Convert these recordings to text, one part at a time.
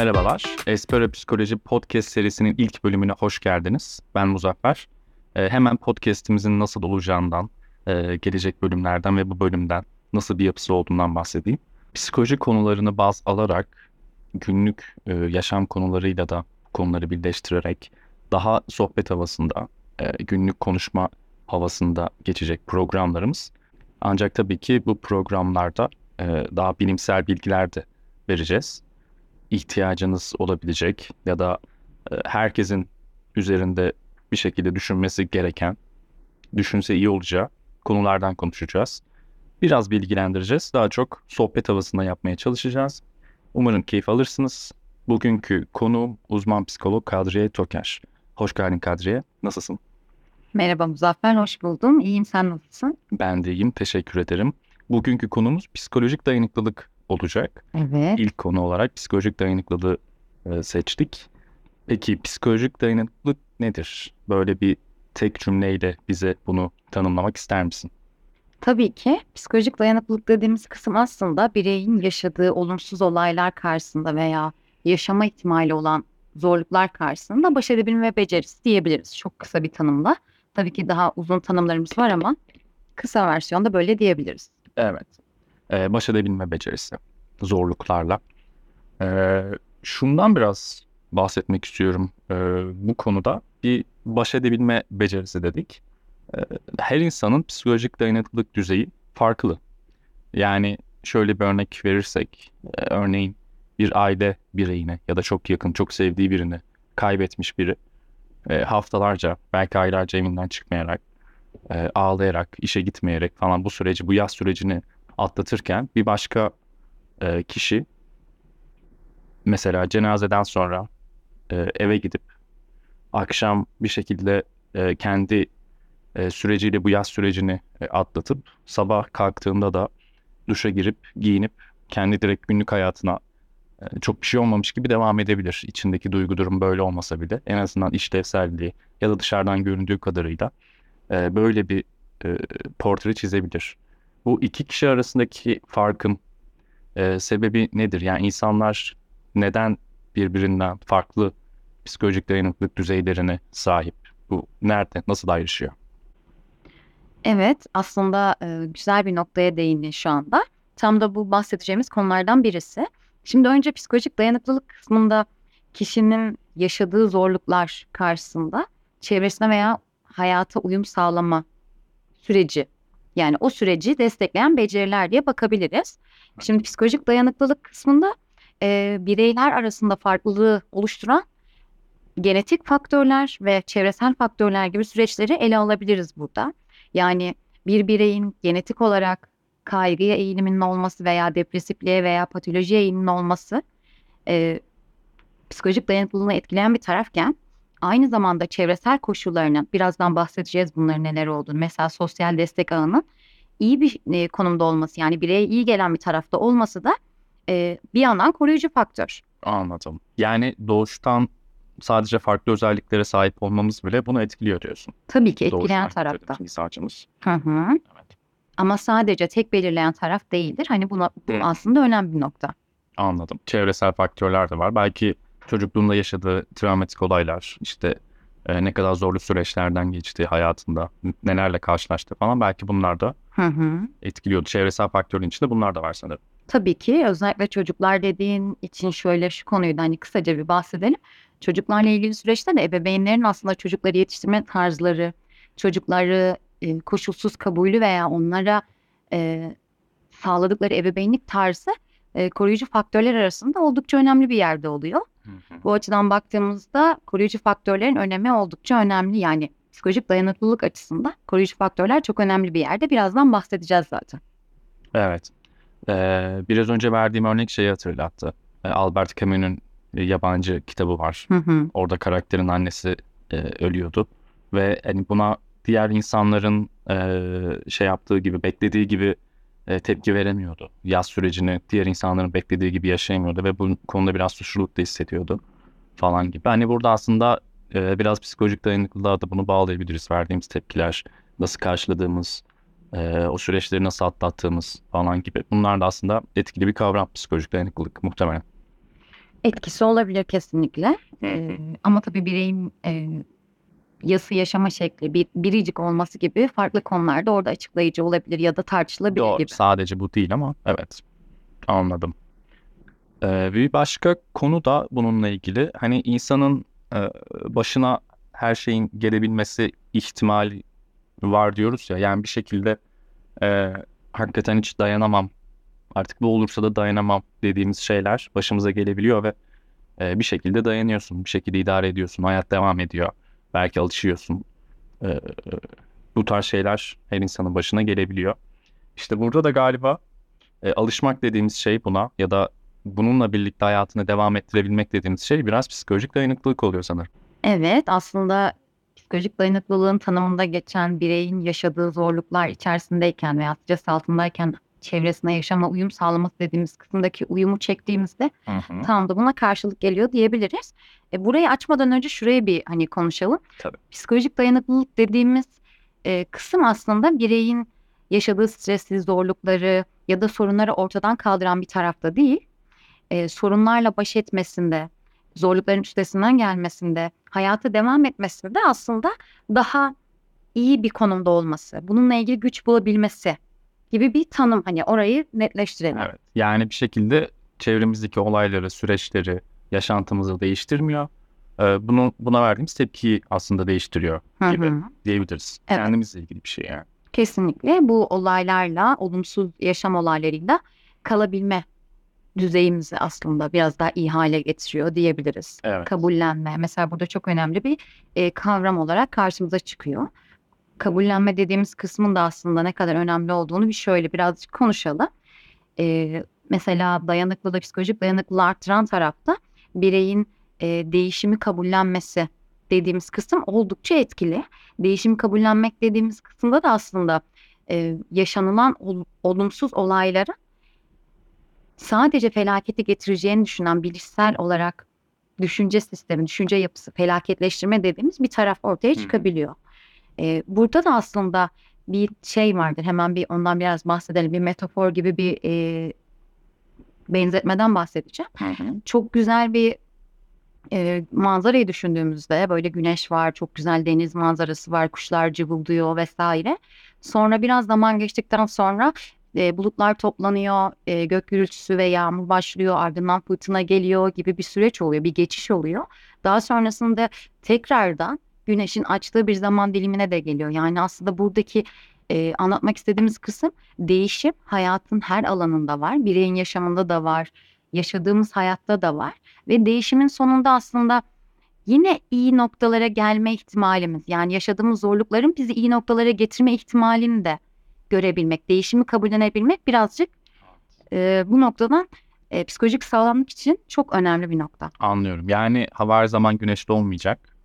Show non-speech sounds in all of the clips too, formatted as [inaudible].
Merhabalar. Espero Psikoloji Podcast serisinin ilk bölümüne hoş geldiniz. Ben Muzaffer. Ee, hemen podcastimizin nasıl olacağından, e, gelecek bölümlerden ve bu bölümden nasıl bir yapısı olduğundan bahsedeyim. Psikoloji konularını baz alarak günlük e, yaşam konularıyla da konuları birleştirerek daha sohbet havasında, e, günlük konuşma havasında geçecek programlarımız. Ancak tabii ki bu programlarda e, daha bilimsel bilgiler de vereceğiz. İhtiyacınız olabilecek ya da e, herkesin üzerinde bir şekilde düşünmesi gereken, düşünse iyi olacağı konulardan konuşacağız. Biraz bilgilendireceğiz. Daha çok sohbet havasında yapmaya çalışacağız. Umarım keyif alırsınız. Bugünkü konuğum uzman psikolog Kadriye Toker. Hoş geldin Kadriye. Nasılsın? Merhaba Muzaffer, hoş buldum. İyiyim, sen nasılsın? Ben de iyiyim, teşekkür ederim. Bugünkü konumuz psikolojik dayanıklılık olacak. Evet. İlk konu olarak psikolojik dayanıklılığı e, seçtik. Peki psikolojik dayanıklılık nedir? Böyle bir tek cümleyle bize bunu tanımlamak ister misin? Tabii ki psikolojik dayanıklılık dediğimiz kısım aslında bireyin yaşadığı olumsuz olaylar karşısında veya yaşama ihtimali olan zorluklar karşısında baş edebilme becerisi diyebiliriz. Çok kısa bir tanımla. Tabii ki daha uzun tanımlarımız var ama kısa versiyonda böyle diyebiliriz. Evet. Ee, baş edebilme becerisi. Zorluklarla. Ee, şundan biraz bahsetmek istiyorum ee, bu konuda. Bir baş edebilme becerisi dedik. Ee, her insanın psikolojik dayanıklılık düzeyi farklı. Yani şöyle bir örnek verirsek, e, örneğin bir aile bireyine ya da çok yakın, çok sevdiği birini kaybetmiş biri e, haftalarca, belki aylarca evinden çıkmayarak, e, ağlayarak, işe gitmeyerek falan bu süreci, bu yaz sürecini atlatırken bir başka e, kişi mesela cenazeden sonra e, eve gidip akşam bir şekilde e, kendi e, süreciyle bu yaz sürecini e, atlatıp sabah kalktığında da duşa girip giyinip kendi direkt günlük hayatına e, çok bir şey olmamış gibi devam edebilir. İçindeki duygu durum böyle olmasa bile en azından işlevselliği ya da dışarıdan göründüğü kadarıyla e, böyle bir e, portre çizebilir. Bu iki kişi arasındaki farkın e, sebebi nedir? Yani insanlar neden birbirinden farklı psikolojik dayanıklılık düzeylerine sahip? Bu nerede, nasıl ayrışıyor? Evet, aslında e, güzel bir noktaya değindi şu anda. Tam da bu bahsedeceğimiz konulardan birisi. Şimdi önce psikolojik dayanıklılık kısmında kişinin yaşadığı zorluklar karşısında çevresine veya hayata uyum sağlama süreci yani o süreci destekleyen beceriler diye bakabiliriz. Şimdi psikolojik dayanıklılık kısmında e, bireyler arasında farklılığı oluşturan genetik faktörler ve çevresel faktörler gibi süreçleri ele alabiliriz burada. Yani bir bireyin genetik olarak kaygıya eğiliminin olması veya depresifliğe veya patolojiye eğiliminin olması e, psikolojik dayanıklılığını etkileyen bir tarafken aynı zamanda çevresel koşullarının birazdan bahsedeceğiz bunların neler olduğunu. Mesela sosyal destek ağının iyi bir e, konumda olması yani bireye iyi gelen bir tarafta olması da e, bir yandan koruyucu faktör. Anladım. Yani doğuştan sadece farklı özelliklere sahip olmamız bile bunu etkiliyor diyorsun. Tabii ki etkileyen Doğuştan tarafta. mizacımız. Hı hı. Evet. Ama sadece tek belirleyen taraf değildir. Hani buna, bu Hı. aslında önemli bir nokta. Anladım. Çevresel faktörler de var. Belki çocukluğunda yaşadığı travmatik olaylar, işte e, ne kadar zorlu süreçlerden geçti hayatında, nelerle karşılaştı falan belki bunlar da Hı hı. etkiliyordu. Çevresel faktörün içinde bunlar da var sanırım. Tabii ki özellikle çocuklar dediğin için şöyle şu konuyu da hani kısaca bir bahsedelim. Çocuklarla ilgili süreçte de ebeveynlerin aslında çocukları yetiştirme tarzları, çocukları e, koşulsuz kabulü veya onlara e, sağladıkları ebeveynlik tarzı e, koruyucu faktörler arasında oldukça önemli bir yerde oluyor. Bu açıdan baktığımızda koruyucu faktörlerin önemi oldukça önemli. Yani psikolojik dayanıklılık açısından koruyucu faktörler çok önemli bir yerde. Birazdan bahsedeceğiz zaten. Evet. Ee, biraz önce verdiğim örnek şeyi hatırlattı. Ee, Albert Camus'un e, yabancı kitabı var. Hı hı. Orada karakterin annesi e, ölüyordu ve hani buna diğer insanların e, şey yaptığı gibi beklediği gibi e, tepki veremiyordu. Yaz sürecini diğer insanların beklediği gibi yaşayamıyordu ve bu konuda biraz suçluluk da hissediyordu falan gibi. Hani burada aslında e, biraz psikolojik dayanıklılığa da bunu bağlayabiliriz. Verdiğimiz tepkiler, nasıl karşıladığımız, e, o süreçleri nasıl atlattığımız falan gibi. Bunlar da aslında etkili bir kavram psikolojik dayanıklılık muhtemelen. Etkisi olabilir kesinlikle. Ee, ama tabii bireyin e, yası yaşama şekli, bir, biricik olması gibi farklı konularda orada açıklayıcı olabilir ya da tartışılabilir Doğru. gibi. Sadece bu değil ama evet. Anladım. Ee, bir başka konu da bununla ilgili. Hani insanın e, başına her şeyin gelebilmesi ihtimali var diyoruz ya. Yani bir şekilde e, hakikaten hiç dayanamam. Artık bu olursa da dayanamam dediğimiz şeyler başımıza gelebiliyor ve e, bir şekilde dayanıyorsun. Bir şekilde idare ediyorsun. Hayat devam ediyor. Belki alışıyorsun. E, e, bu tarz şeyler her insanın başına gelebiliyor. İşte burada da galiba e, alışmak dediğimiz şey buna ya da bununla birlikte hayatını devam ettirebilmek dediğimiz şey biraz psikolojik dayanıklılık oluyor sanırım. Evet, aslında psikolojik dayanıklılığın tanımında geçen bireyin yaşadığı zorluklar içerisindeyken veya stres altındayken çevresine yaşama uyum sağlaması dediğimiz kısımdaki uyumu çektiğimizde tam da buna karşılık geliyor diyebiliriz. E, burayı açmadan önce şuraya bir hani konuşalım. Tabii. Psikolojik dayanıklılık dediğimiz e, kısım aslında bireyin yaşadığı stresli zorlukları ya da sorunları ortadan kaldıran bir tarafta değil. E, sorunlarla baş etmesinde, zorlukların üstesinden gelmesinde, hayata devam etmesinde aslında daha iyi bir konumda olması, bununla ilgili güç bulabilmesi gibi bir tanım. Hani orayı netleştirelim. Evet. Yani bir şekilde çevremizdeki olayları, süreçleri, yaşantımızı değiştirmiyor. Ee, bunu buna verdiğimiz tepkiyi aslında değiştiriyor gibi. hı. diyebiliriz. Evet. Kendimizle ilgili bir şey yani. Kesinlikle bu olaylarla, olumsuz yaşam olaylarıyla kalabilme düzeyimizi aslında biraz daha iyi hale getiriyor diyebiliriz. Evet. Kabullenme mesela burada çok önemli bir e, kavram olarak karşımıza çıkıyor. Kabullenme dediğimiz kısmın da aslında ne kadar önemli olduğunu bir şöyle birazcık konuşalım. E, mesela dayanıklılığı, psikolojik dayanıklılığı arttıran tarafta bireyin e, değişimi kabullenmesi dediğimiz kısım oldukça etkili. Değişimi kabullenmek dediğimiz kısımda da aslında e, yaşanılan ol- olumsuz olaylara sadece felaketi getireceğini düşünen bilişsel olarak düşünce sistemi, düşünce yapısı, felaketleştirme dediğimiz bir taraf ortaya hı. E, burada da aslında bir şey vardır. Hemen bir ondan biraz bahsedelim. Bir metafor gibi bir e, benzetmeden bahsedeceğim çok güzel bir e, manzarayı düşündüğümüzde böyle güneş var, çok güzel deniz manzarası var, kuşlar cıvıldıyor vesaire. Sonra biraz zaman geçtikten sonra e, bulutlar toplanıyor, e, gök gürültüsü ve yağmur başlıyor, ardından fırtına geliyor gibi bir süreç oluyor, bir geçiş oluyor. Daha sonrasında tekrardan güneşin açtığı bir zaman dilimine de geliyor. Yani aslında buradaki e, anlatmak istediğimiz kısım değişim hayatın her alanında var, bireyin yaşamında da var, yaşadığımız hayatta da var ve değişimin sonunda aslında yine iyi noktalara gelme ihtimalimiz yani yaşadığımız zorlukların bizi iyi noktalara getirme ihtimalini de görebilmek, değişimi kabullenebilmek birazcık e, bu noktadan e, psikolojik sağlamlık için çok önemli bir nokta. Anlıyorum. Yani hava her zaman güneşli olmayacak.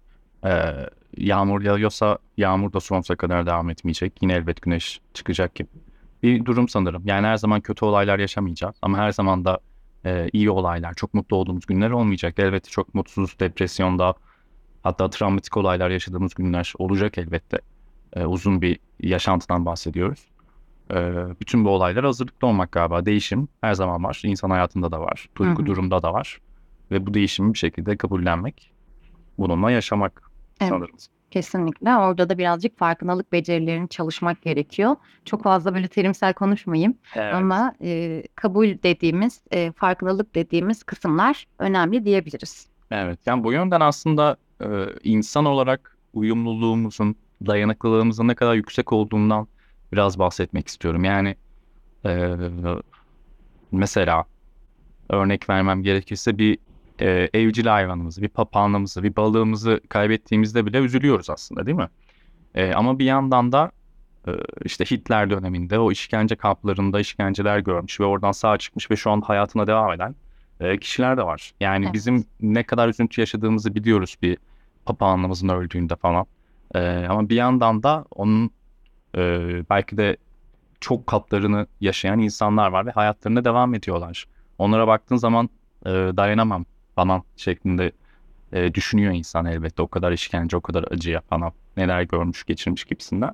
Ee, yağmur yağıyorsa yağmur da sonsuza kadar devam etmeyecek. Yine elbet güneş çıkacak gibi bir durum sanırım. Yani her zaman kötü olaylar yaşamayacağız ama her zaman da e, iyi olaylar, çok mutlu olduğumuz günler olmayacak. Elbette çok mutsuz, depresyonda hatta travmatik olaylar yaşadığımız günler olacak elbette. E, uzun bir yaşantıdan bahsediyoruz. E, bütün bu olaylara hazırlıklı olmak galiba. Değişim her zaman var. İnsan hayatında da var. Duygu Hı hı. durumda da var. Ve bu değişimi bir şekilde kabullenmek, bununla yaşamak Evet. sanırım. Kesinlikle orada da birazcık farkındalık becerilerini çalışmak gerekiyor. Çok fazla böyle terimsel konuşmayayım ama e, kabul dediğimiz, e, farkındalık dediğimiz kısımlar önemli diyebiliriz. Evet, yani bu yönden aslında e, insan olarak uyumluluğumuzun, dayanıklılığımızın ne kadar yüksek olduğundan biraz bahsetmek istiyorum. Yani e, mesela örnek vermem gerekirse bir e, evcil hayvanımızı, bir papağanımızı, bir balığımızı kaybettiğimizde bile üzülüyoruz aslında değil mi? E, ama bir yandan da e, işte Hitler döneminde o işkence kamplarında işkenceler görmüş ve oradan sağ çıkmış ve şu an hayatına devam eden e, kişiler de var. Yani Evet. bizim ne kadar üzüntü yaşadığımızı biliyoruz bir papağanımızın öldüğünde falan. E, ama bir yandan da onun e, belki de çok katlarını yaşayan insanlar var ve hayatlarına devam ediyorlar. Onlara baktığın zaman e, dayanamam falan şeklinde e, düşünüyor insan elbette. O kadar işkence, o kadar acıya falan neler görmüş, geçirmiş gibisinden.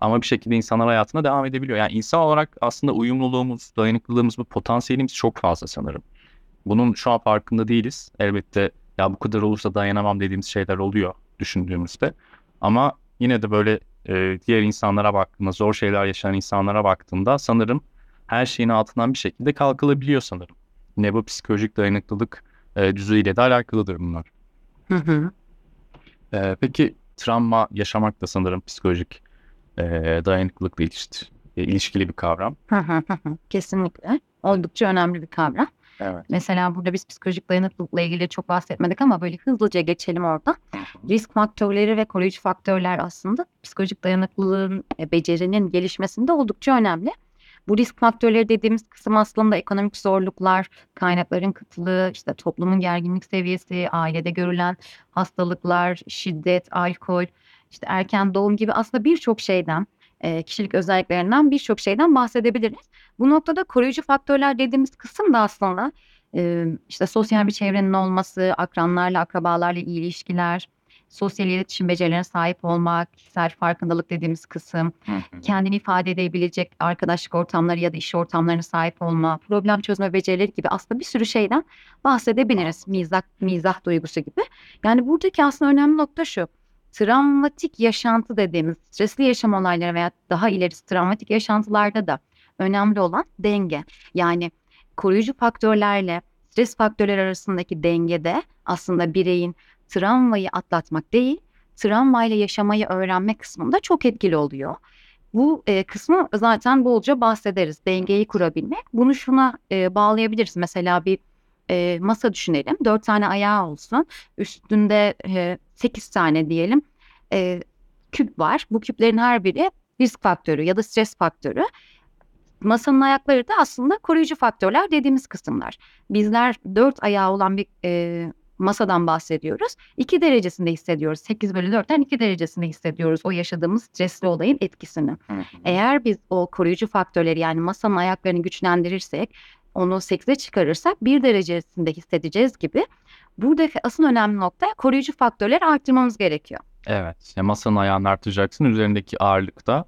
Ama bir şekilde insanlar hayatına devam edebiliyor. Yani insan olarak aslında uyumluluğumuz, dayanıklılığımız, bu potansiyelimiz çok fazla sanırım. Bunun şu an farkında değiliz. Elbette ya bu kadar olursa dayanamam dediğimiz şeyler oluyor düşündüğümüzde. Ama yine de böyle e, diğer insanlara baktığımda, zor şeyler yaşayan insanlara baktığımda sanırım her şeyin altından bir şekilde kalkılabiliyor sanırım. Yine bu psikolojik dayanıklılık e, düzeyiyle de alakalıdır bunlar. Hı hı. E, peki travma yaşamak da sanırım psikolojik e, dayanıklılıkla ilişki, e, ilişkili bir kavram. Hı hı hı hı. Kesinlikle. Oldukça önemli bir kavram. Evet. Mesela burada biz psikolojik dayanıklılıkla ilgili çok bahsetmedik ama böyle hızlıca geçelim orada. Risk faktörleri ve koruyucu faktörler aslında psikolojik dayanıklılığın, e, becerinin gelişmesinde oldukça önemli. Bu risk faktörleri dediğimiz kısım aslında ekonomik zorluklar, kaynakların kıtlığı, işte toplumun gerginlik seviyesi, ailede görülen hastalıklar, şiddet, alkol, işte erken doğum gibi aslında birçok şeyden, e, kişilik özelliklerinden birçok şeyden bahsedebiliriz. Bu noktada koruyucu faktörler dediğimiz kısım da aslında e, işte sosyal bir çevrenin olması, akranlarla, akrabalarla iyi ilişkiler, sosyal iletişim becerilerine sahip olmak, kişisel farkındalık dediğimiz kısım, kendini ifade edebilecek arkadaşlık ortamları ya da iş ortamlarına sahip olma, problem çözme becerileri gibi aslında bir sürü şeyden bahsedebiliriz. Mizah, mizah duygusu gibi. Yani buradaki aslında önemli nokta şu. Travmatik yaşantı dediğimiz stresli yaşam olayları veya daha ilerisi travmatik yaşantılarda da önemli olan denge. Yani koruyucu faktörlerle stres faktörleri arasındaki dengede aslında bireyin travmayı atlatmak değil, travmayla yaşamayı öğrenme kısmında çok etkili oluyor. Bu e, kısmı zaten bolca bahsederiz. Dengeyi kurabilmek. Bunu şuna e, bağlayabiliriz. Mesela bir e, masa düşünelim. Dört tane ayağı olsun. Üstünde e, sekiz tane diyelim e, küp var. Bu küplerin her biri risk faktörü ya da stres faktörü. Masanın ayakları da aslında koruyucu faktörler dediğimiz kısımlar. Bizler dört ayağı olan bir e, masadan bahsediyoruz. 2 derecesinde hissediyoruz. 8 bölü 4'ten 2 derecesinde hissediyoruz o yaşadığımız stresli olayın etkisini. Eğer biz o koruyucu faktörleri yani masanın ayaklarını güçlendirirsek onu 8'e çıkarırsak 1 derecesinde hissedeceğiz gibi. Buradaki asıl önemli nokta koruyucu faktörleri arttırmamız gerekiyor. Evet. Ya masanın ayağını arttıracaksın. Üzerindeki ağırlık da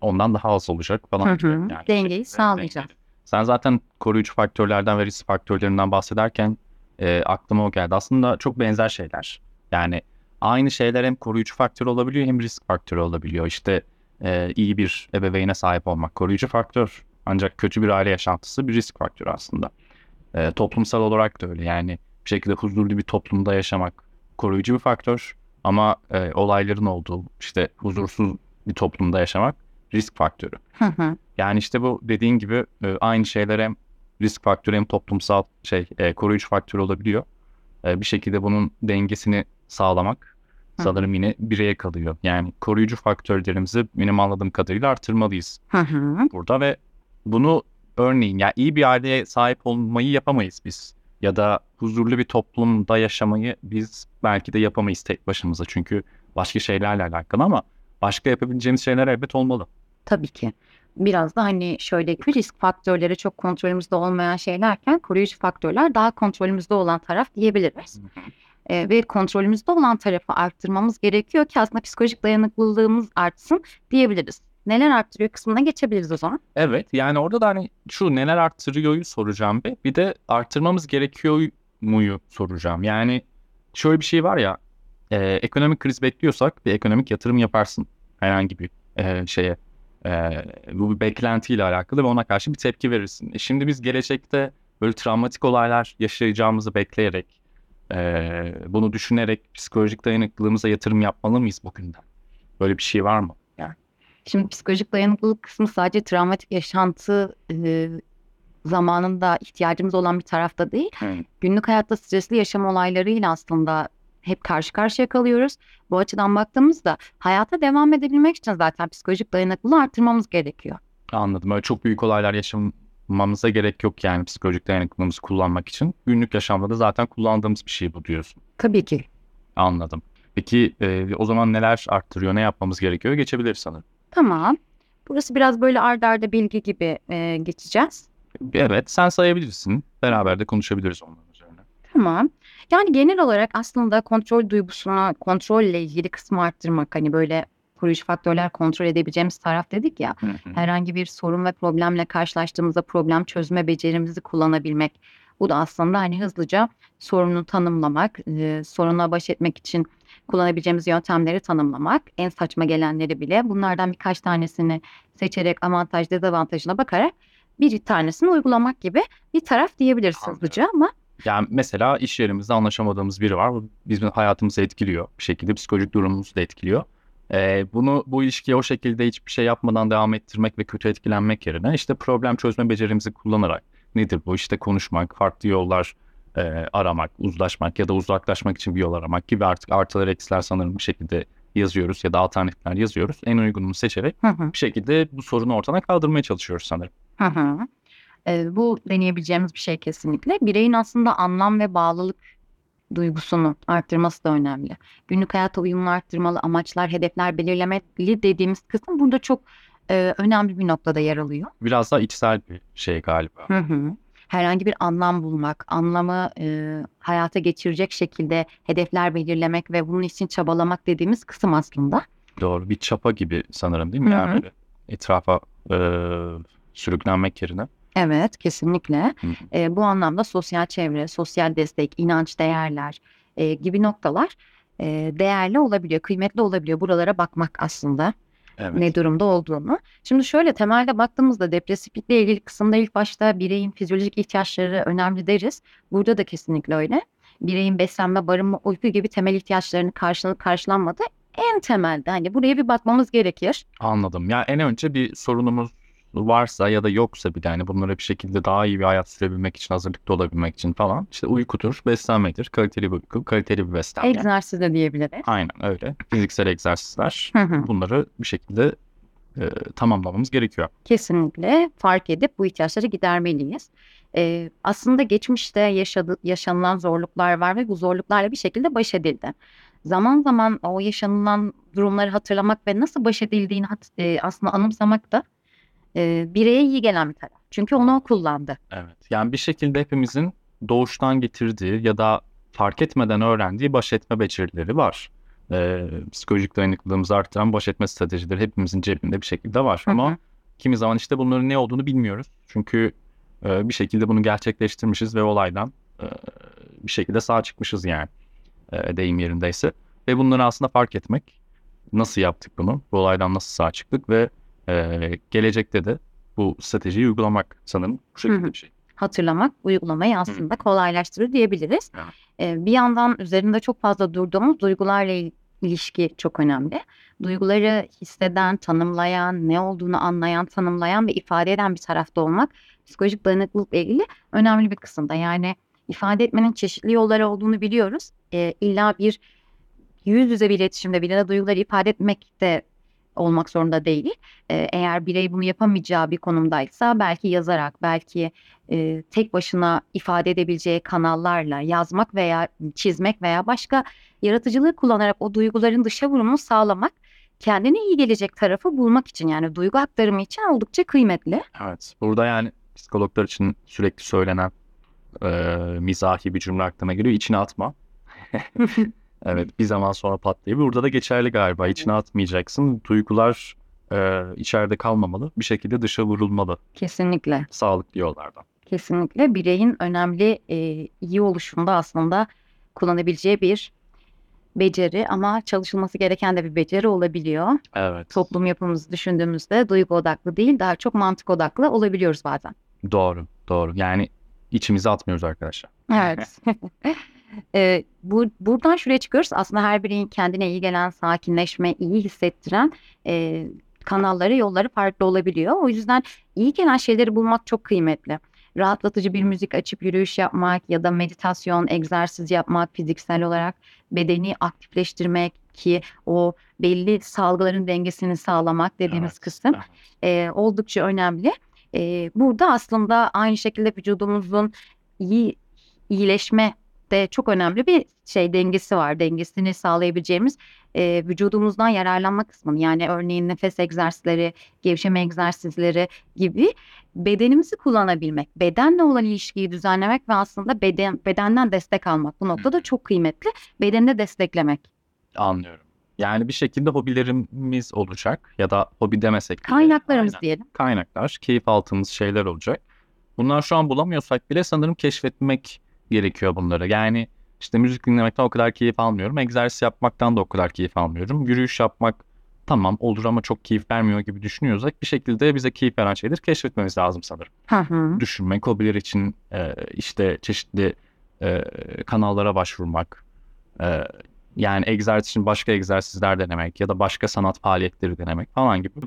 ondan daha az olacak falan. Hı. Yani Dengeyi sağlayacağız. dengeli. Sen zaten koruyucu faktörlerden ve risk faktörlerinden bahsederken e, aklıma o geldi. Aslında çok benzer şeyler. Yani aynı şeyler hem koruyucu faktör olabiliyor hem risk faktörü olabiliyor. İşte e, iyi bir ebeveyne sahip olmak koruyucu faktör. Ancak kötü bir aile yaşantısı bir risk faktörü aslında. E, toplumsal olarak da öyle. Yani bir şekilde huzurlu bir toplumda yaşamak koruyucu bir faktör. Ama e, olayların olduğu işte huzursuz bir toplumda yaşamak risk faktörü. Hı hı. Yani işte bu dediğin gibi e, aynı şeyler hem risk faktörü hem toplumsal şey e, koruyucu faktör olabiliyor. E, bir şekilde bunun dengesini sağlamak Hı. sanırım yine bireye kalıyor. Yani koruyucu faktörlerimizi benim anladığım kadarıyla artırmalıyız Hı hı. burada ve bunu örneğin ya iyi bir aileye sahip olmayı yapamayız biz. Ya da huzurlu bir toplumda yaşamayı biz belki de yapamayız tek başımıza. Çünkü başka şeylerle alakalı ama başka yapabileceğimiz şeyler elbet olmalı. Tabii ki. Biraz da hani şöyle ki risk faktörleri çok kontrolümüzde olmayan şeylerken koruyucu faktörler daha kontrolümüzde olan taraf diyebiliriz. Ee, ve kontrolümüzde olan tarafı arttırmamız gerekiyor ki aslında psikolojik dayanıklılığımız artsın diyebiliriz. Neler arttırıyor kısmına geçebiliriz o zaman. Evet yani orada da hani şu neler arttırıyoryu soracağım bir. Bir de arttırmamız gerekiyor muyu soracağım. Yani şöyle bir şey var ya e, ekonomik kriz bekliyorsak bir ekonomik yatırım yaparsın herhangi bir e, şeye. E, bu bir beklentiyle alakalı ve ona karşı bir tepki verirsin. E, şimdi biz gelecekte böyle travmatik olaylar yaşayacağımızı bekleyerek e, bunu düşünerek psikolojik dayanıklılığımıza yatırım yapmalı mıyız bugünden? Böyle bir şey var mı? Şimdi psikolojik dayanıklılık kısmı sadece travmatik yaşantı e, zamanında ihtiyacımız olan bir tarafta değil. Günlük hayatta stresli yaşam olaylarıyla aslında hep karşı karşıya kalıyoruz. Bu açıdan baktığımızda hayata devam edebilmek için zaten psikolojik dayanıklılığı arttırmamız gerekiyor. Anladım. Öyle çok büyük olaylar yaşamamıza gerek yok yani psikolojik dayanıklılığımızı kullanmak için. Günlük yaşamda da zaten kullandığımız bir şey bu diyorsun. Tabii ki. Anladım. Peki e, o zaman neler arttırıyor, ne yapmamız gerekiyor? Geçebiliriz sanırım. Tamam. Burası biraz böyle ardarda arda bilgi gibi e, geçeceğiz. Evet, sen sayabilirsin. Beraber de konuşabiliriz onların Tamam. Yani genel olarak aslında kontrol duygusuna, kontrolle ilgili kısmı arttırmak. Hani böyle koruyucu faktörler kontrol edebileceğimiz taraf dedik ya. Herhangi bir sorun ve problemle karşılaştığımızda problem çözme becerimizi kullanabilmek. Bu da aslında hani hızlıca sorunu tanımlamak, e, soruna baş etmek için kullanabileceğimiz yöntemleri tanımlamak, en saçma gelenleri bile bunlardan birkaç tanesini seçerek avantaj dezavantajına bakarak bir tanesini uygulamak gibi bir taraf diyebiliriz hızlıca ama Yani mesela iş yerimizde anlaşamadığımız biri var. Bu bizim hayatımızı etkiliyor. Bir şekilde psikolojik durumumuzu da etkiliyor. Ee, bunu bu ilişkiyi o şekilde hiçbir şey yapmadan devam ettirmek ve kötü etkilenmek yerine işte problem çözme becerimizi kullanarak nedir bu işte konuşmak, farklı yollar e, aramak, uzlaşmak ya da uzaklaşmak için bir yol aramak gibi artık artılar eksiler sanırım bir şekilde yazıyoruz ya da alternatifler yazıyoruz. En uygununu seçerek Hı hı. bir şekilde bu sorunu ortadan kaldırmaya çalışıyoruz sanırım. Hı hı. Ee, bu deneyebileceğimiz bir şey kesinlikle. Bireyin aslında anlam ve bağlılık duygusunu arttırması da önemli. Günlük hayata uyumlu arttırmalı amaçlar, hedefler belirlemeli dediğimiz kısım burada çok e, önemli bir noktada yer alıyor. Biraz daha içsel bir şey galiba. Hı hı. Herhangi bir anlam bulmak, anlamı e, hayata geçirecek şekilde hedefler belirlemek ve bunun için çabalamak dediğimiz kısım aslında. Doğru. Bir çapa gibi sanırım değil mi? Hı Yani hı. böyle etrafa e, sürüklenmek yerine. Evet, kesinlikle. Hı. E, bu anlamda sosyal çevre, sosyal destek, inanç, değerler e, gibi noktalar e, değerli olabiliyor, kıymetli olabiliyor. Buralara bakmak aslında Evet. ne durumda olduğunu. Şimdi şöyle temelde baktığımızda depresiflikle ilgili kısımda ilk başta bireyin fizyolojik ihtiyaçları önemli deriz. Burada da kesinlikle öyle. Bireyin beslenme, barınma, uyku gibi temel ihtiyaçlarını karşılanıp karşılanmadı. En temelde hani buraya bir bakmamız gerekir. Anladım. Ya en önce bir sorunumuz varsa ya da yoksa bile hani bunlara bir şekilde daha iyi bir hayat sürebilmek için, hazırlıklı olabilmek için falan işte uykudur, beslenmedir, kaliteli bir uyku, kaliteli bir beslenme. Egzersiz de diyebiliriz. Aynen öyle. Fiziksel egzersizler. Bunları bir şekilde e, tamamlamamız gerekiyor. kesinlikle fark edip bu ihtiyaçları gidermeliyiz. Ee, aslında geçmişte yaşadı, yaşanılan zorluklar var ve bu zorluklarla bir şekilde baş edildi. Zaman zaman o yaşanılan durumları hatırlamak ve nasıl baş edildiğini hat- e, aslında anımsamak da e, bireye iyi gelen bir taraf. Çünkü onu o kullandı. Evet. Yani bir şekilde hepimizin doğuştan getirdiği ya da fark etmeden öğrendiği baş etme becerileri var. Ee, psikolojik dayanıklılığımızı arttıran baş etme stratejileri hepimizin cebinde bir şekilde var. Hı Ama kimi zaman işte bunların ne olduğunu bilmiyoruz. Çünkü e, bir şekilde bunu gerçekleştirmişiz ve olaydan e, bir şekilde sağ çıkmışız yani e, deyim yerindeyse. Ve bunları aslında fark etmek, nasıl yaptık bunu, bu olaydan nasıl sağ çıktık ve e, gelecekte de bu stratejiyi uygulamak sanırım bu şekilde hı. bir şey. hatırlamak uygulamayı aslında kolaylaştırır diyebiliriz. Evet. Ee, bir yandan üzerinde çok fazla durduğumuz duygularla il- ilişki çok önemli. Duyguları hisseden, tanımlayan, ne olduğunu anlayan, tanımlayan ve ifade eden bir tarafta olmak psikolojik dayanıklılıkla ilgili önemli bir kısımda. Yani ifade etmenin çeşitli yolları olduğunu biliyoruz. Ee, illa bir yüz yüze bir iletişimde birine duyguları ifade etmek de olmak zorunda değil. Ee, eğer birey bunu yapamayacağı bir konumdaysa belki yazarak, belki e, tek başına ifade edebileceği kanallarla yazmak veya çizmek veya başka yaratıcılığı kullanarak o duyguların dışa vurumunu sağlamak kendine iyi gelecek tarafı bulmak için yani duygu aktarımı için oldukça kıymetli. Evet. Burada yani psikologlar için sürekli söylenen e, mizahi bir cümle aklıma geliyor. İçine atma. [laughs] Evet bir zaman sonra patlayabilir. Burada da geçerli galiba. İçine atmayacaksın. Duygular e, içeride kalmamalı. Bir şekilde dışa vurulmalı. Kesinlikle. Sağlıklı yollardan. Kesinlikle bireyin önemli e, iyi oluşunda aslında kullanabileceği bir beceri ama çalışılması gereken de bir beceri olabiliyor. Evet. Toplum yapımızı düşündüğümüzde duygu odaklı değil daha çok mantık odaklı olabiliyoruz bazen. Doğru. Doğru. Yani içimize atmıyoruz arkadaşlar. Evet. [laughs] Ee, bu, buradan şuraya çıkıyoruz. Aslında her bireyin kendine iyi gelen, sakinleşme, iyi hissettiren e, kanalları, yolları farklı olabiliyor. O yüzden iyi gelen şeyleri bulmak çok kıymetli. Rahatlatıcı bir müzik açıp yürüyüş yapmak ya da meditasyon, egzersiz yapmak, fiziksel olarak bedeni aktifleştirmek ki o belli salgıların dengesini sağlamak dediğimiz Evet. kısım Evet. e, oldukça önemli. E, burada aslında aynı şekilde vücudumuzun iyi iyileşme de çok önemli bir şey dengesi var. Dengesini sağlayabileceğimiz e, vücudumuzdan yararlanma kısmını yani örneğin nefes egzersizleri, gevşeme egzersizleri gibi bedenimizi kullanabilmek, bedenle olan ilişkiyi düzenlemek ve aslında beden bedenden destek almak bu noktada çok kıymetli. Bedeni de desteklemek. Anlıyorum. Yani bir şekilde hobilerimiz olacak ya da hobi demesek bile. Kaynaklarımız Aynen. diyelim. Kaynaklar, keyif aldığımız şeyler olacak. Bunlar şu an bulamıyorsak bile sanırım keşfetmek gerekiyor bunları. Yani işte müzik dinlemekten o kadar keyif almıyorum. Egzersiz yapmaktan da o kadar keyif almıyorum. Yürüyüş yapmak tamam olur ama çok keyif vermiyor gibi düşünüyorsak bir şekilde bize keyif veren şeyleri keşfetmemiz lazım sanırım. Hı hı. Düşünmek, hobiler için e, işte çeşitli e, kanallara başvurmak, e, yani egzersiz için başka egzersizler denemek ya da başka sanat faaliyetleri denemek falan gibi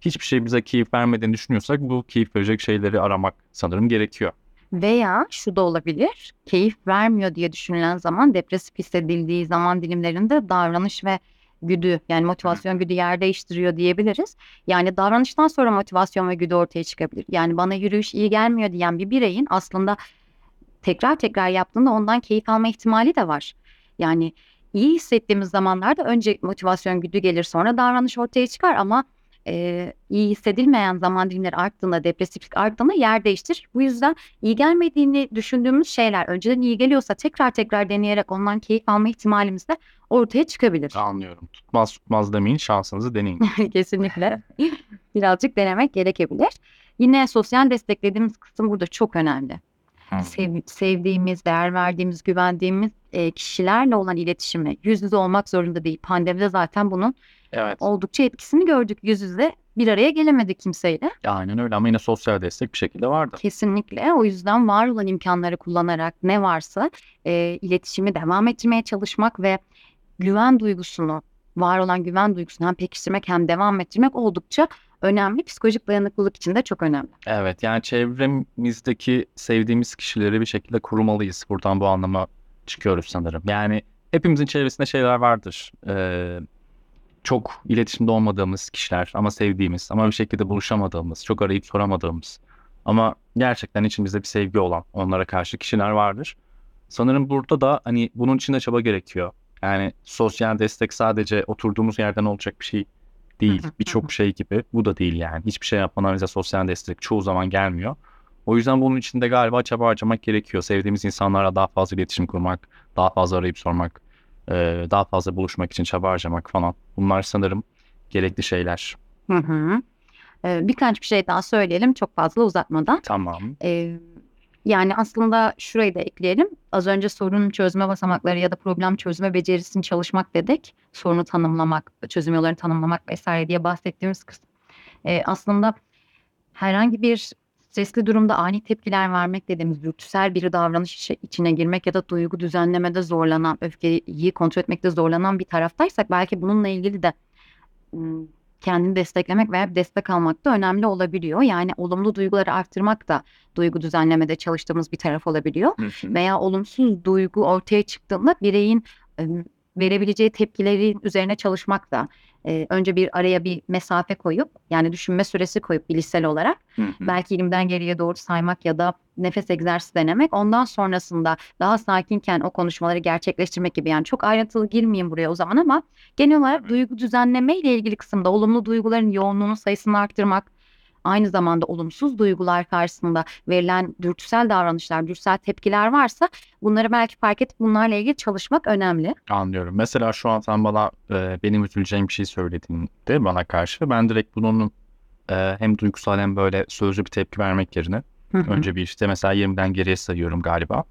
hiçbir şey bize keyif vermediğini düşünüyorsak bu keyif verecek şeyleri aramak sanırım gerekiyor. Veya şu da olabilir. Keyif vermiyor diye düşünülen zaman depresif hissedildiği zaman dilimlerinde davranış ve güdü yani motivasyon güdü yer değiştiriyor diyebiliriz. Yani davranıştan sonra motivasyon ve güdü ortaya çıkabilir. Yani bana yürüyüş iyi gelmiyor diyen bir bireyin aslında tekrar tekrar yaptığında ondan keyif alma ihtimali de var. Yani iyi hissettiğimiz zamanlarda önce motivasyon güdü gelir sonra davranış ortaya çıkar ama e, iyi hissedilmeyen zaman dilimleri arttığında, depresiflik arttığında yer değiştirir. Bu yüzden iyi gelmediğini düşündüğümüz şeyler önceden iyi geliyorsa tekrar tekrar deneyerek ondan keyif alma ihtimalimiz de ortaya çıkabilir. Anlıyorum. Tutmaz tutmaz demeyin şansınızı deneyin. [laughs] Kesinlikle. Birazcık denemek gerekebilir. Yine sosyal desteklediğimiz kısım burada çok önemli. Sev- sevdiğimiz, değer verdiğimiz, güvendiğimiz e, kişilerle olan iletişimi yüz yüze olmak zorunda değil. Pandemide zaten bunun Evet. oldukça etkisini gördük. Yüz yüze bir araya gelemedik kimseyle. Aynen öyle ama yine sosyal destek bir şekilde vardı. Kesinlikle. O yüzden var olan imkanları kullanarak ne varsa e, iletişimi devam ettirmeye çalışmak ve güven duygusunu, var olan güven duygusunu hem pekiştirmek hem devam ettirmek oldukça önemli. Psikolojik dayanıklılık için de çok önemli. Evet yani çevremizdeki sevdiğimiz kişileri bir şekilde korumalıyız. Buradan bu anlama çıkıyoruz sanırım. Yani hepimizin çevresinde şeyler vardır. Ee, çok iletişimde olmadığımız kişiler ama sevdiğimiz ama bir şekilde buluşamadığımız, çok arayıp soramadığımız ama gerçekten içimizde bir sevgi olan onlara karşı kişiler vardır. Sanırım burada da hani bunun için de çaba gerekiyor. Yani sosyal destek sadece oturduğumuz yerden olacak bir şey değil. Birçok şey gibi bu da değil yani. Hiçbir şey yapmadan bize sosyal destek çoğu zaman gelmiyor. O yüzden bunun için de galiba çaba harcamak gerekiyor. Sevdiğimiz insanlarla daha fazla iletişim kurmak, daha fazla arayıp sormak, e, daha fazla buluşmak için çaba harcamak falan. Bunlar sanırım gerekli şeyler. Hı hı. E, birkaç bir şey daha söyleyelim çok fazla uzatmadan. Tamam. E, yani aslında şurayı da ekleyelim. Az önce sorun çözme basamakları ya da problem çözme becerisini çalışmak dedik. Sorunu tanımlamak, çözüm yollarını tanımlamak vesaire diye bahsettiğimiz kısım. E, aslında herhangi bir stresli durumda ani tepkiler vermek dediğimiz dürtüsel bir davranış içi- içine girmek ya da duygu düzenlemede zorlanan, öfkeyi kontrol etmekte zorlanan bir taraftaysak belki bununla ilgili de kendini desteklemek veya destek almak da önemli olabiliyor. Yani olumlu duyguları arttırmak da duygu düzenlemede çalıştığımız bir taraf olabiliyor. Veya olumsuz duygu ortaya çıktığında bireyin verebileceği tepkilerin üzerine çalışmak da e, önce bir araya bir mesafe koyup yani düşünme süresi koyup bilişsel olarak belki elimden geriye doğru saymak ya da nefes egzersizi denemek. Ondan sonrasında daha sakinken o konuşmaları gerçekleştirmek gibi. Yani çok ayrıntılı girmeyeyim buraya o zaman ama genel olarak duygu düzenleme ile ilgili kısımda olumlu duyguların yoğunluğunun sayısını arttırmak, aynı zamanda olumsuz duygular karşısında verilen dürtüsel davranışlar, dürtüsel tepkiler varsa bunları belki fark edip bunlarla ilgili çalışmak önemli. Anlıyorum. Mesela şu an sen bana e, benim üzüleceğim bir şey söylediğinde bana karşı ben direkt bunun e, hem duygusal hem böyle sözlü bir tepki vermek yerine önce bir işte mesela 20'den geriye sayıyorum galiba.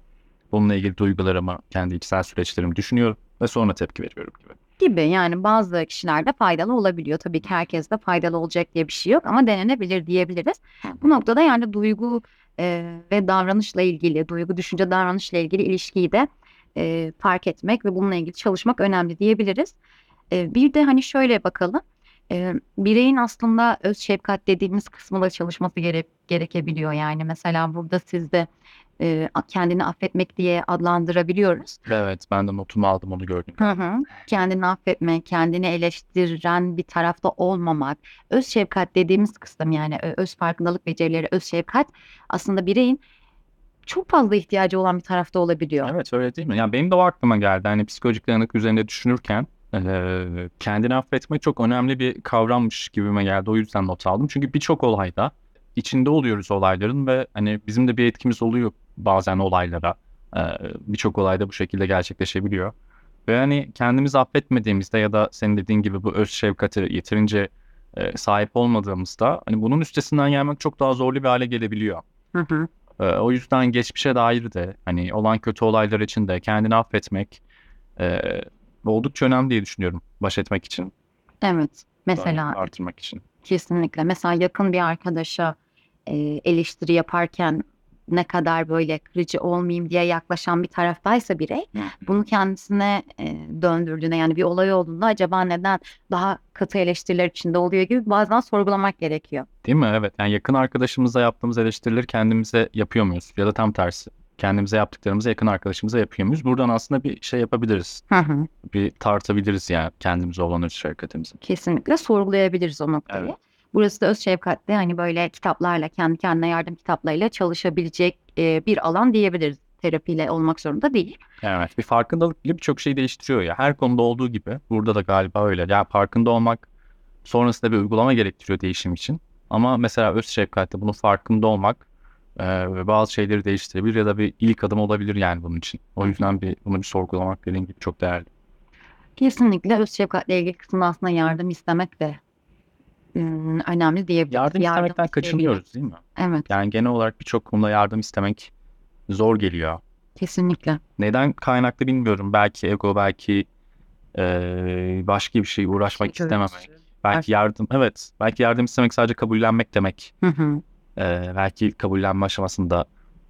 Bununla ilgili duygularımı, kendi içsel süreçlerimi düşünüyorum ve sonra tepki veriyorum gibi. Gibi yani bazı kişilerde faydalı olabiliyor. Tabii ki herkes de faydalı olacak diye bir şey yok ama denenebilir diyebiliriz. Bu noktada yani duygu e, ve davranışla ilgili, duygu, düşünce, davranışla ilgili ilişkiyi de e, fark etmek ve bununla ilgili çalışmak önemli diyebiliriz. E, bir de hani şöyle bakalım. E, bireyin aslında öz şefkat dediğimiz kısmı da çalışması gere- gerekebiliyor. Yani mesela burada sizde e, kendini affetmek diye adlandırabiliyoruz. Evet, ben de notumu aldım onu gördüm. Hı hı. Kendini affetme, kendini eleştiren bir tarafta olmamak, öz şefkat dediğimiz kısım yani öz farkındalık becerileri, öz şefkat aslında bireyin çok fazla ihtiyacı olan bir tarafta olabiliyor. Evet öyle değil mi? Yani benim de o aklıma geldi. Hani psikolojik dayanıklık üzerinde düşünürken kendini affetmek çok önemli bir kavrammış gibime geldi. O yüzden not aldım. Çünkü birçok olayda içinde oluyoruz olayların ve hani bizim de bir etkimiz oluyor bazen olaylara. Birçok olayda bu şekilde gerçekleşebiliyor. Ve hani kendimizi affetmediğimizde ya da senin dediğin gibi bu öz şefkate yeterince e, sahip olmadığımızda hani bunun üstesinden gelmek çok daha zorlu bir hale gelebiliyor. Hı hı. O yüzden geçmişe dair de hani olan kötü olaylar için de kendini affetmek e, oldukça önemli diye düşünüyorum baş etmek için. Evet. Mesela artırmak için. kesinlikle. Mesela yakın bir arkadaşa e, eleştiri yaparken ne kadar böyle kırıcı olmayayım diye yaklaşan bir taraftaysa birey bunu kendisine e, döndürdüğünde yani bir olay olduğunda acaba neden daha katı eleştiriler içinde oluyor gibi bazen sorgulamak gerekiyor. Değil mi? Evet. Yani yakın arkadaşımıza yaptığımız eleştirileri kendimize yapıyor muyuz? Ya da tam tersi. Kendimize yaptıklarımızı yakın arkadaşımıza yapıyor muyuz? Buradan aslında bir şey yapabiliriz. Hı hı. Bir tartabiliriz yani kendimize olan öz şefkatimizi. Kesinlikle sorgulayabiliriz o noktayı. Evet. Burası da öz şefkatle hani böyle kitaplarla kendi kendine yardım kitaplarıyla çalışabilecek e, bir alan diyebiliriz. Terapiyle olmak zorunda değil. Evet. Bir farkındalık bile birçok şeyi değiştiriyor ya. Her konuda olduğu gibi burada da galiba öyle. Yani farkında olmak sonrasında bir uygulama gerektiriyor değişim için. Ama mesela öz şefkatle bunun farkında olmak e, ve bazı şeyleri değiştirebilir ya da bir ilk adım olabilir yani bunun için. O yüzden bir bunu bir sorgulamak dediğin gibi çok değerli. Kesinlikle öz şefkatle ilgili kısımda aslında yardım istemek de ım, önemli diyebiliriz. Yardım istemekten isteyebilmek. kaçınıyoruz değil mi? Evet, Yani genel olarak birçok konuda yardım istemek zor geliyor. kesinlikle. Neden kaynaklı bilmiyorum. Belki ego, belki e, başka bir şey uğraşmak Şey, istememek. Belki yardım, evet. Belki yardım istemek sadece kabullenmek demek. Hı hı. E, belki kabullenme aşamasında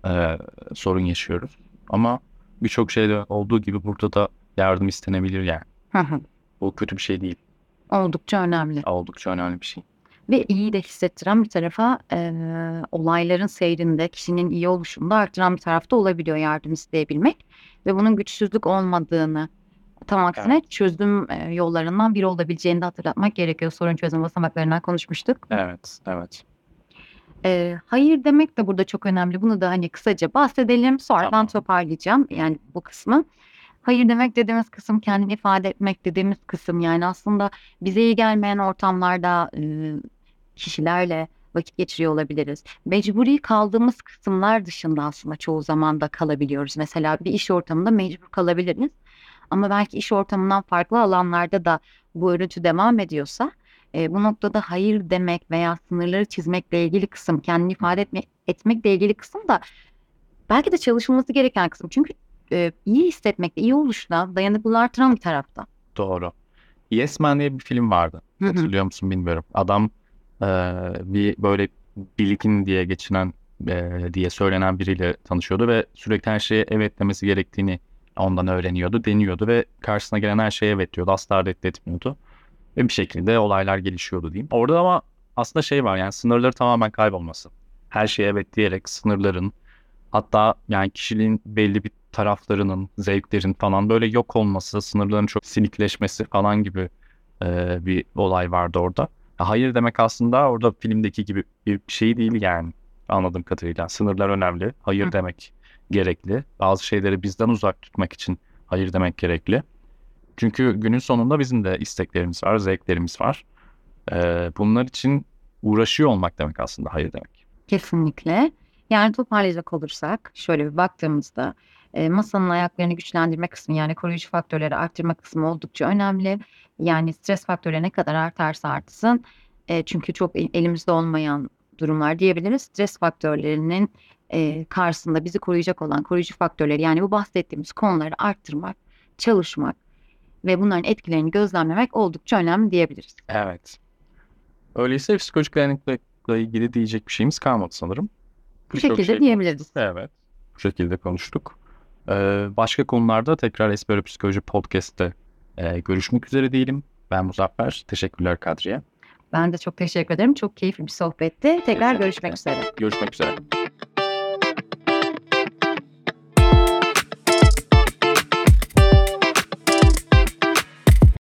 e, sorun yaşıyoruz. Ama birçok şeyde olduğu gibi burada da yardım istenebilir yani. Hı hı. Bu kötü bir şey değil. Oldukça önemli. Oldukça önemli bir şey. Ve iyi de hissettiren bir tarafa e, olayların seyrinde kişinin iyi oluşunu da arttıran bir tarafta olabiliyor yardım isteyebilmek. Ve bunun güçsüzlük olmadığını tam aksine çözüm e, yollarından biri olabileceğini de hatırlatmak gerekiyor. Sorun çözüm basamaklarından konuşmuştuk. Evet, evet. E, hayır demek de burada çok önemli. Bunu da hani kısaca bahsedelim. Sonra ben Tamam. toparlayacağım yani bu kısmı. Hayır demek dediğimiz kısım kendini ifade etmek dediğimiz kısım yani aslında bize iyi gelmeyen ortamlarda e, kişilerle vakit geçiriyor olabiliriz. Mecburi kaldığımız kısımlar dışında aslında çoğu zaman da kalabiliyoruz. Mesela bir iş ortamında mecbur kalabiliriz. Ama belki iş ortamından farklı alanlarda da bu örüntü devam ediyorsa e, bu noktada hayır demek veya sınırları çizmekle ilgili kısım, kendini ifade etme, etmekle ilgili kısım da belki de çalışılması gereken kısım. Çünkü e, iyi hissetmekle, iyi oluşla dayanıklılığı artıran bir tarafta. Doğru. Yes Man diye bir film vardı. Hatırlıyor musun bilmiyorum. Adam e, bir böyle bilgin diye geçinen e, diye söylenen biriyle tanışıyordu ve sürekli her şeye evet demesi gerektiğini ondan öğreniyordu, deniyordu ve karşısına gelen her şeye evet diyordu. Asla reddetmiyordu. Ve bir şekilde olaylar gelişiyordu diyeyim. Orada ama aslında şey var yani sınırları tamamen kaybolması. Her şeye evet diyerek sınırların hatta yani kişiliğin belli bir taraflarının, zevklerin falan böyle yok olması, sınırların çok silikleşmesi falan gibi e, bir olay vardı orada. Hayır demek aslında orada filmdeki gibi bir şey değil yani anladığım kadarıyla. Sınırlar önemli. Hayır Hı. demek gerekli. Bazı şeyleri bizden uzak tutmak için hayır demek gerekli. Çünkü günün sonunda bizim de isteklerimiz var, zevklerimiz var. E, bunlar için uğraşıyor olmak demek aslında hayır demek. Kesinlikle. Yani toparlayacak olursak şöyle bir baktığımızda e, masanın ayaklarını güçlendirme kısmı yani koruyucu faktörleri arttırma kısmı oldukça önemli. Yani stres faktörü ne kadar artarsa artsın e, çünkü çok el- elimizde olmayan durumlar diyebiliriz. Stres faktörlerinin e, karşısında bizi koruyacak olan koruyucu faktörleri yani bu bahsettiğimiz konuları arttırmak, çalışmak ve bunların etkilerini gözlemlemek oldukça önemli diyebiliriz. Evet. Öyleyse psikolojik dayanıklılıkla ilgili diyecek bir şeyimiz kalmadı sanırım. Bu Birçok şekilde şey diyebiliriz. Evet. Bu şekilde konuştuk. Ee, başka konularda tekrar Espero Psikoloji Podcast'te e, görüşmek üzere diyelim. Ben Muzaffer. Teşekkürler Kadriye. Ben de çok teşekkür ederim. Çok keyifli bir sohbetti. Tekrar görüşmek üzere. Görüşmek üzere.